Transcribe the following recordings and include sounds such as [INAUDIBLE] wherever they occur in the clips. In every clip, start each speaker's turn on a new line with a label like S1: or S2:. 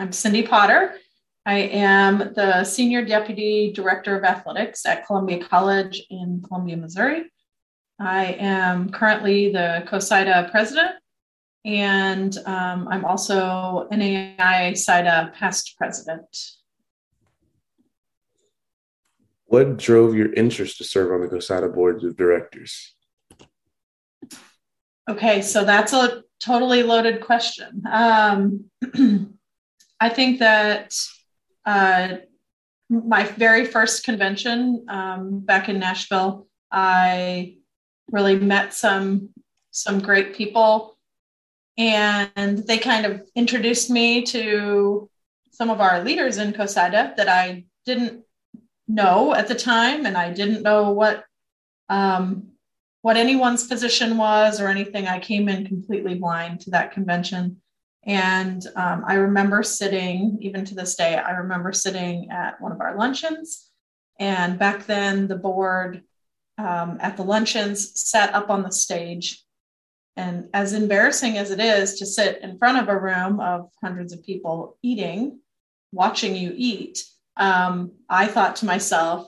S1: I'm Cindy Potter. I am the Senior Deputy Director of Athletics at Columbia College in Columbia, Missouri. I am currently the COSIDA President, and um, I'm also NAIA SIDA Past President.
S2: What drove your interest to serve on the COSIDA Board of Directors?
S1: Okay, so that's a totally loaded question. Um, [CLEARS THROAT] I think that uh, my very first convention um, back in Nashville, I really met some some great people, and they kind of introduced me to some of our leaders in COSIDA that I didn't know at the time, and I didn't know what um, what anyone's position was or anything. I came in completely blind to that convention. And um, I remember sitting, even to this day, I remember sitting at one of our luncheons. And back then, the board um, at the luncheons sat up on the stage. And as embarrassing as it is to sit in front of a room of hundreds of people eating, watching you eat, um, I thought to myself,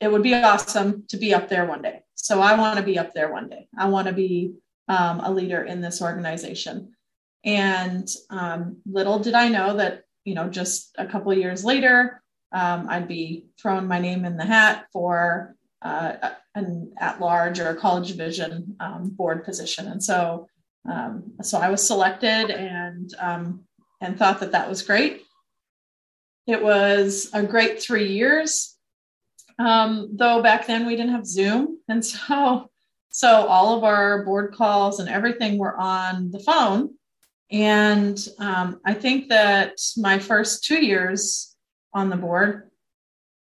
S1: it would be awesome to be up there one day. So I want to be up there one day. I want to be um, a leader in this organization. And um, little did I know that, you know, just a couple years later, um, I'd be throwing my name in the hat for uh, an at-large or a college division um, board position. And so, um, so I was selected and um, and thought that that was great. It was a great three years. Um, though back then we didn't have Zoom, and so so all of our board calls and everything were on the phone. And um, I think that my first two years on the board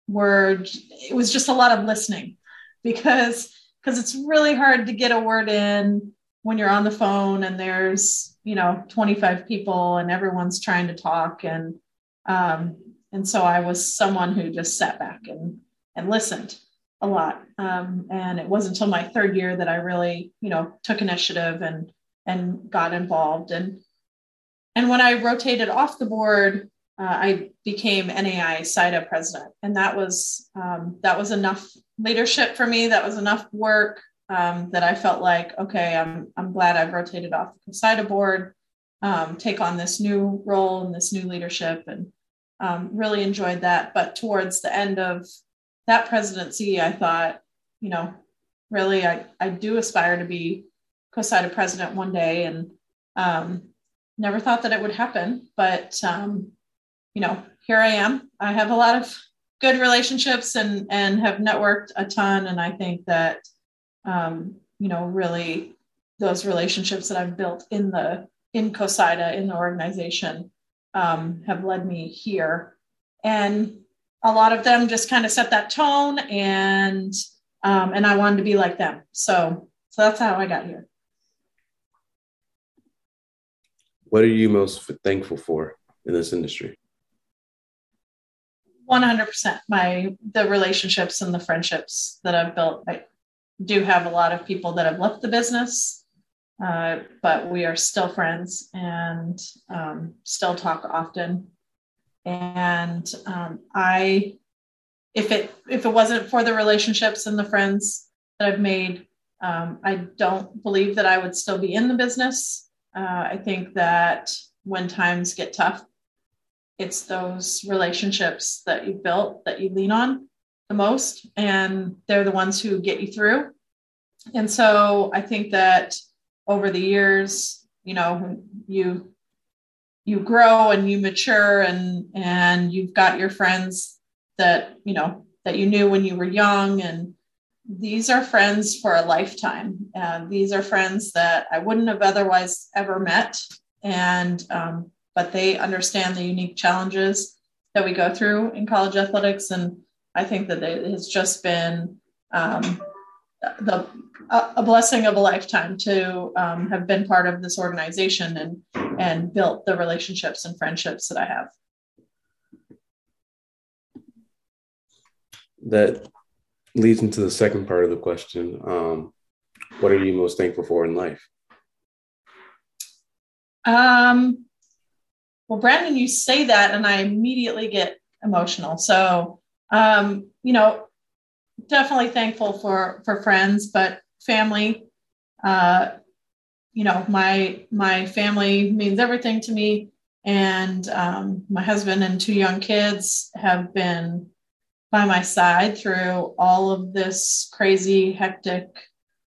S1: were it was just a lot of listening because because it's really hard to get a word in when you're on the phone and there's you know 25 people and everyone's trying to talk and um, and so I was someone who just sat back and and listened a lot. Um, and it wasn't until my third year that I really, you know, took initiative and and got involved. And and when I rotated off the board, uh, I became NAIA SIDA president, and that was um, that was enough leadership for me. That was enough work um, that I felt like, okay, I'm I'm glad I've rotated off the SIDA board, um, take on this new role and this new leadership, and um, really enjoyed that. But towards the end of that presidency, I thought, you know, really, I, I do aspire to be COSIDA president one day and um, never thought that it would happen. But, um, you know, here I am. I have a lot of good relationships and, and have networked a ton. And I think that, um, you know, really those relationships that I've built in the, in COSIDA, in the organization, um, have led me here. And a lot of them just kind of set that tone and um, and I wanted to be like them. So so that's how I got here.
S2: What are you most thankful for in this industry?
S1: 100% my the relationships and the friendships that I've built. I do have a lot of people that have left the business, uh, but we are still friends and um, still talk often and um, i if it if it wasn't for the relationships and the friends that i've made um, i don't believe that i would still be in the business uh, i think that when times get tough it's those relationships that you've built that you lean on the most and they're the ones who get you through. And so i think that over the years you know you you grow and you mature and and you've got your friends that you know that you knew when you were young and these are friends for a lifetime. Uh, these are friends that i wouldn't have otherwise ever met. And um, but they understand the unique challenges that we go through in college athletics. And i think that it has just been um, the a, blessing of a lifetime to um, have been part of this organization and and built the relationships and friendships that I have.
S2: That leads into the second part of the question. Um, what are you most thankful for in life?
S1: Um, well, Brandon, you say that, and I immediately get emotional. So, um, you know, definitely thankful for for friends, but family. Uh, you know, my my family means everything to me, and um, my husband and two young kids have been by my side through all of this crazy, hectic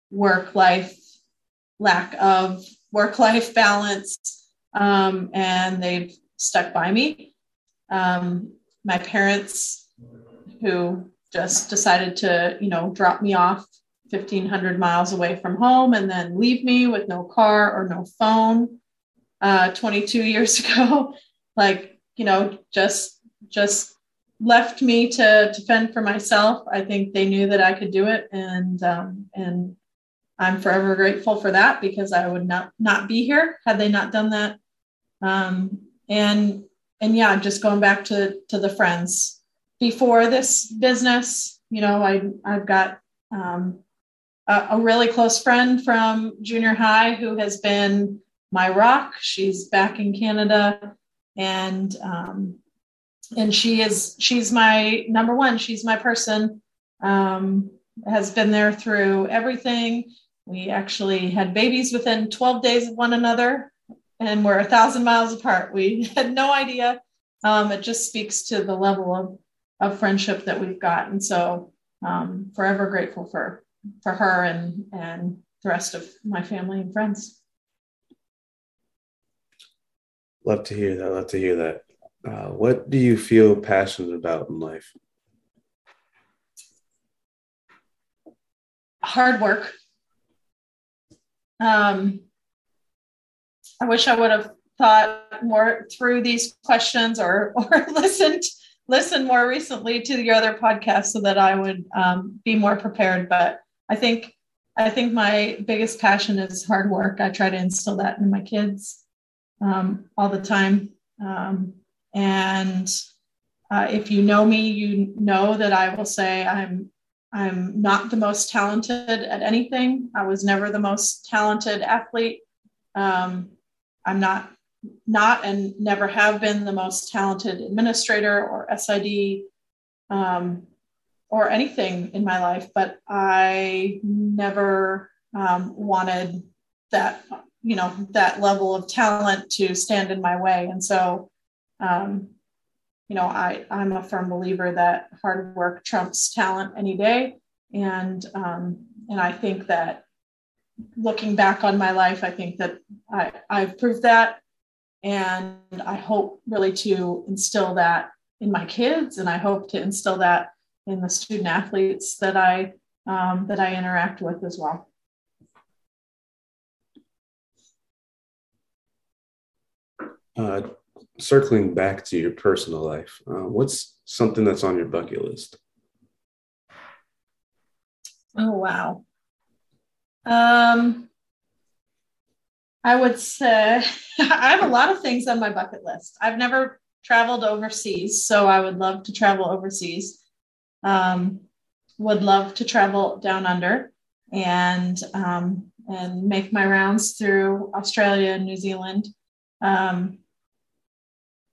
S1: work life, lack of work life balance, um, and they've stuck by me. Um, my parents, who just decided to, you know, drop me off 1500 miles away from home and then leave me with no car or no phone uh, 22 years [LAUGHS] ago like you know just just left me to to fend for myself. I think they knew that i could do it and um, and i'm forever grateful for that because i would not not be here had they not done that. Um, and and yeah just going back to to the friends. Before this business you know i i've got um, a, a really close friend from junior high who has been my rock. She's back in canada and um, and she is she's my number one she's my person. Um, has been there through everything. We actually had babies within 12 days of one another and we're a thousand miles apart. We [LAUGHS] had no idea. Um, it just speaks to the level of, of friendship that we've got. And so um, forever grateful for for her and and the rest of my family and friends.
S2: Love to hear that. Love to hear that uh, what do you feel passionate about in life?
S1: Hard work. Um, I wish I would have thought more through these questions or [LAUGHS] or listened listened more recently to your other podcast so that I would um, be more prepared. But I think I think my biggest passion is hard work. I try to instill that in my kids um, all the time. Um, and uh, if you know me, you know that I will say I'm I'm not the most talented at anything. I was never the most talented athlete. Um, I'm not not and never have been the most talented administrator or SID um, or anything in my life, but I never um, wanted that you know that level of talent to stand in my way, and so um, you know, I, I'm a firm believer that hard work trumps talent any day. And, um, and I think that looking back on my life, I think that I, I've proved that. And I hope really to instill that in my kids. And I hope to instill that in the student athletes that I, um, that I interact with as well.
S2: Uh, circling back to your personal life, uh, what's something that's on your bucket list?
S1: Oh wow. Um, I would say [LAUGHS] I have a lot of things on my bucket list. I've never traveled overseas, so I would love to travel overseas. Um, would love to travel down under and um, and make my rounds through Australia and New Zealand. Um,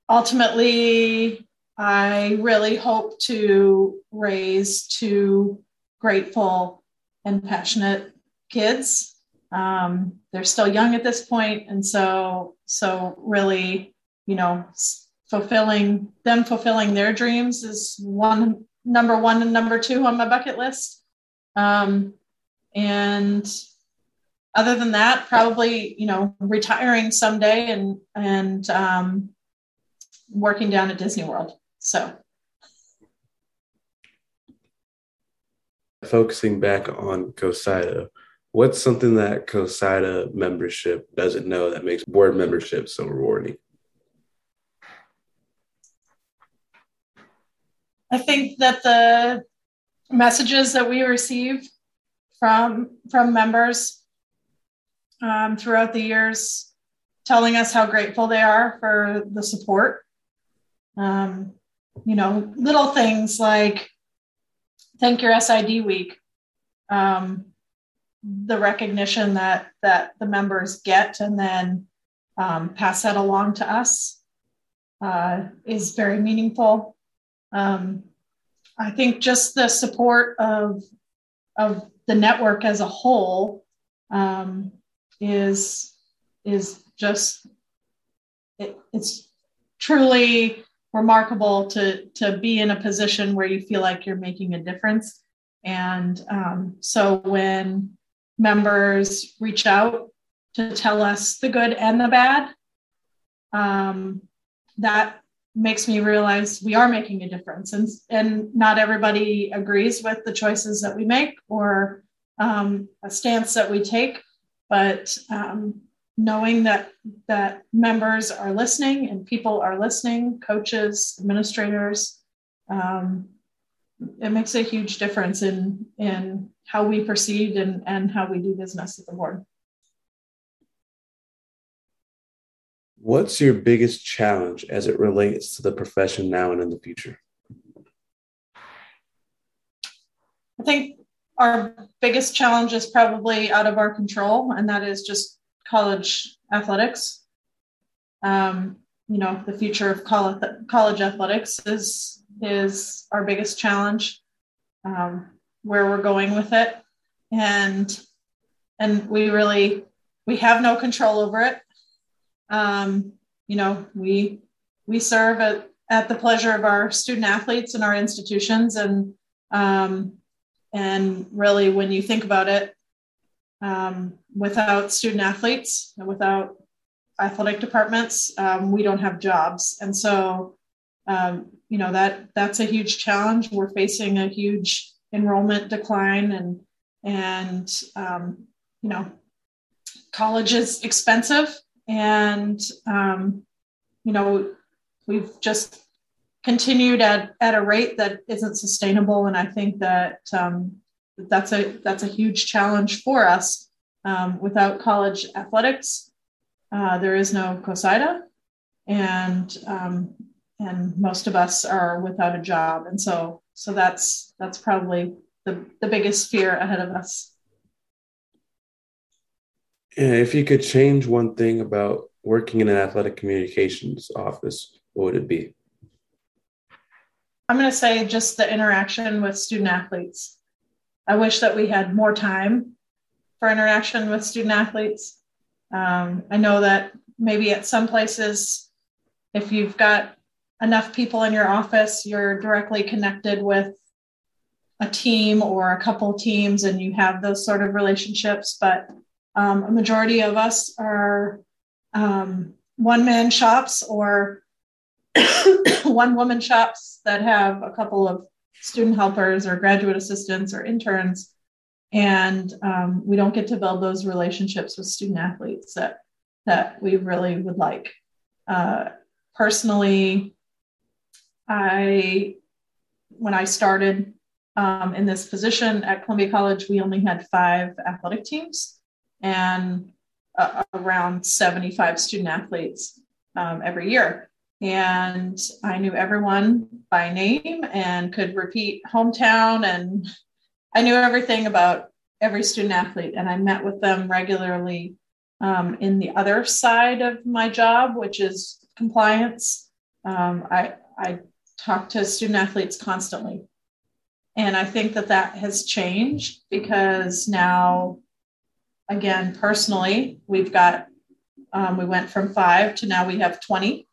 S1: ultimately, I really hope to raise two grateful and passionate kids. Um, they're still young at this point, and so so really, you know, fulfilling them fulfilling their dreams is one number one and number two on my bucket list. Um, and other than that, probably you know retiring someday and and um, working down at Disney World. So,
S2: focusing back on COSIDA, what's something that COSIDA membership doesn't know that makes board membership so rewarding?
S1: I think that the messages that we receive from from members um, throughout the years telling us how grateful they are for the support um, you know, little things like thank your SID week, um, the recognition that that the members get, and then um, pass that along to us. uh, is very meaningful. Um, I think just the support of of the network as a whole um, is is just it, it's truly remarkable to to be in a position where you feel like you're making a difference. And um, so when members reach out to tell us the good and the bad um, that makes me realize we are making a difference. And, and not everybody agrees with the choices that we make or um, a stance that we take but um, knowing that that members are listening and people are listening coaches administrators um, it makes a huge difference in in how we proceed and and how we do business at the board.
S2: What's your biggest challenge as it relates to the profession now and in the future?
S1: I think our biggest challenge is probably out of our control and that is just college athletics. Um, you know, the future of college, college athletics is is our biggest challenge. Um, where we're going with it, and and we really we have no control over it. Um, you know, we we serve at at the pleasure of our student athletes and our institutions, and um, and really, when you think about it, um, without student athletes and without athletic departments, um, we don't have jobs. And so, um, you know, that that's a huge challenge. We're facing a huge enrollment decline and, and, um, you know, college is expensive and, um, you know, we've just continued at, at a rate that isn't sustainable. And I think that, um, that's a that's a huge challenge for us. Um, without college athletics, uh, there is no COSIDA, and um, and most of us are without a job, and so so that's that's probably the, the biggest fear ahead of us.
S2: And if you could change one thing about working in an athletic communications office, what would it be?
S1: I'm going to say just the interaction with student athletes. I wish that we had more time for interaction with student athletes. Um, I know that maybe at some places, if you've got enough people in your office, you're directly connected with a team or a couple teams and you have those sort of relationships. But um, a majority of us are um, one man shops or [COUGHS] one woman shops that have a couple of student helpers or graduate assistants or interns. And um, we don't get to build those relationships with student athletes that, that we really would like. Uh, personally, I, when I started um, in this position at Columbia College, we only had five athletic teams and uh, around 75 student athletes um, every year and I knew everyone by name and could repeat hometown and I knew everything about every student athlete and I met with them regularly um, in the other side of my job, which is compliance. Um, I, I talk to student athletes constantly. And I think that that has changed because now, again, personally, we've got, um, we went from five to now we have 20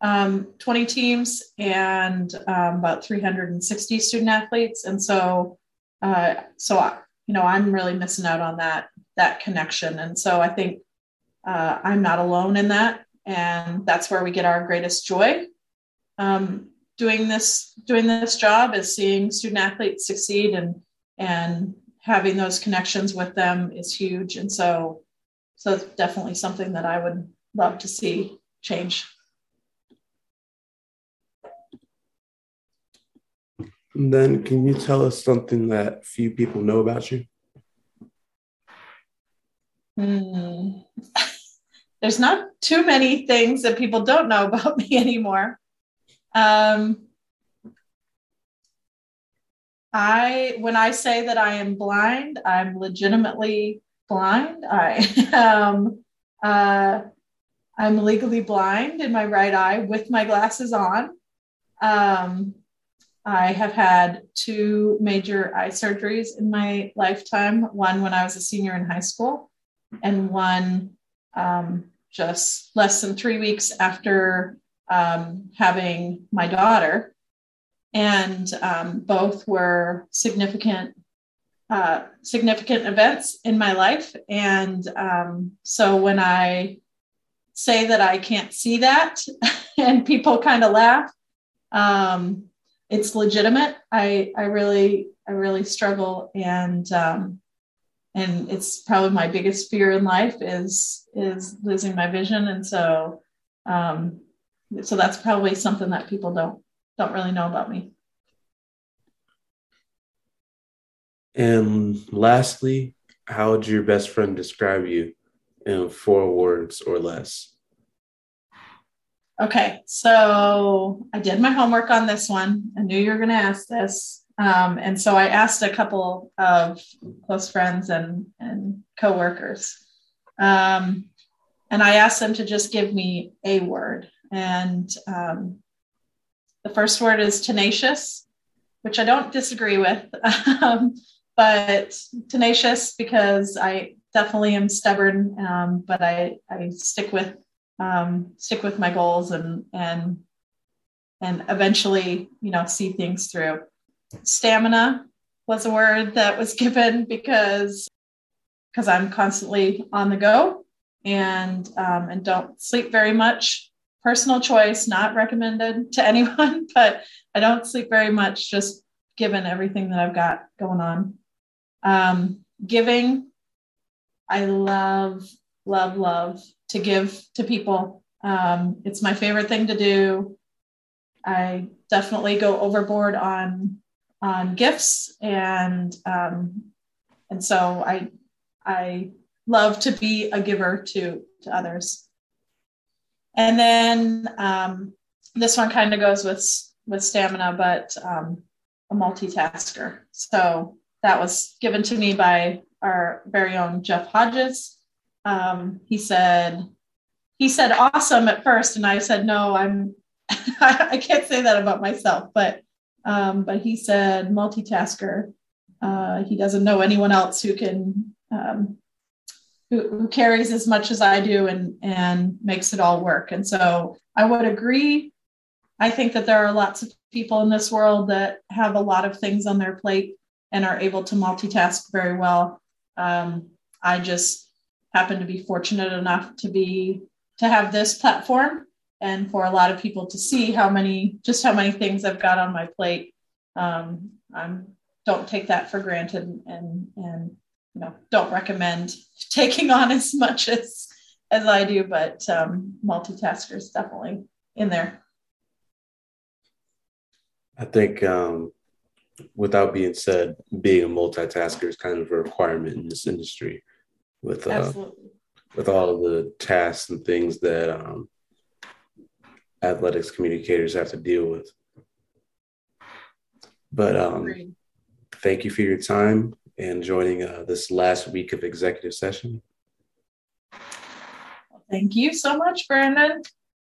S1: um, 20 teams and um, about 360 student athletes. And so, uh, so I, you know, I'm really missing out on that that connection. And so I think uh, I'm not alone in that, and that's where we get our greatest joy. Um, doing this doing this job is seeing student athletes succeed and and having those connections with them is huge. And so, so it's definitely something that I would love to see change.
S2: And then, can you tell us something that few people know about you?
S1: Hmm. [LAUGHS] There's not too many things that people don't know about [LAUGHS] me anymore. Um, I, when I say that I am blind, I'm legitimately blind. I, [LAUGHS] um, uh, I'm legally blind in my right eye with my glasses on. Um, I have had two major eye surgeries in my lifetime one when I was a senior in high school, and one um, just less than three weeks after um, having my daughter. And um, both were significant uh, significant events in my life. And um, so when I say that I can't see that [LAUGHS] and people kind of laugh, um, it's legitimate. I, I really, I really struggle and, um, and it's probably my biggest fear in life is, is losing my vision. And so, um, so that's probably something that people don't, don't really know about me.
S2: And lastly, how would your best friend describe you in four words or less?
S1: Okay, so I did my homework on this one. I knew you were going to ask this. Um, and so I asked a couple of close friends and, and coworkers. Um, and I asked them to just give me a word. And um, the first word is tenacious, which I don't disagree with. [LAUGHS] Um, but tenacious because I definitely am stubborn, um, but I, I stick with um, stick with my goals and and and eventually you know see things through. Stamina was a word that was [LAUGHS] given because because I'm constantly on the go and um, and don't sleep very much. Personal choice, not recommended [LAUGHS] to anyone, but I don't sleep very much just given everything that I've got going on. Um, giving, I love, love, love to give to people. Um, it's my favorite thing to do. I definitely go overboard on on gifts and um, and so I I love to be a giver to to others. And then um, this one kind of goes with with stamina, but um, a multitasker. So that was given to me by our very own Jeff Hodges. Um, he said, he said awesome at first, and I said no, I'm [LAUGHS] I can't say that about myself, but um, but he said multitasker. Uh, he doesn't know anyone else who can um, who, who carries as much as I do and and makes it all work. And so I would agree. I think that there are lots of people in this world that have a lot of things on their plate and are able to multitask very well. Um, I just happen to be fortunate enough to be to have this platform and for a lot of people to see how many just how many things I've got on my plate. Um, I'm don't take that for granted and and you know don't recommend [LAUGHS] taking on as much as as I do, but um, multitaskers definitely in there.
S2: I think um, without being said, being a multitasker is kind of a requirement in this industry with uh, with all of the tasks and things that um, athletics communicators have to deal with. But um, thank you for your time and joining uh, this last week of executive session.
S1: Thank you so much, Brandon.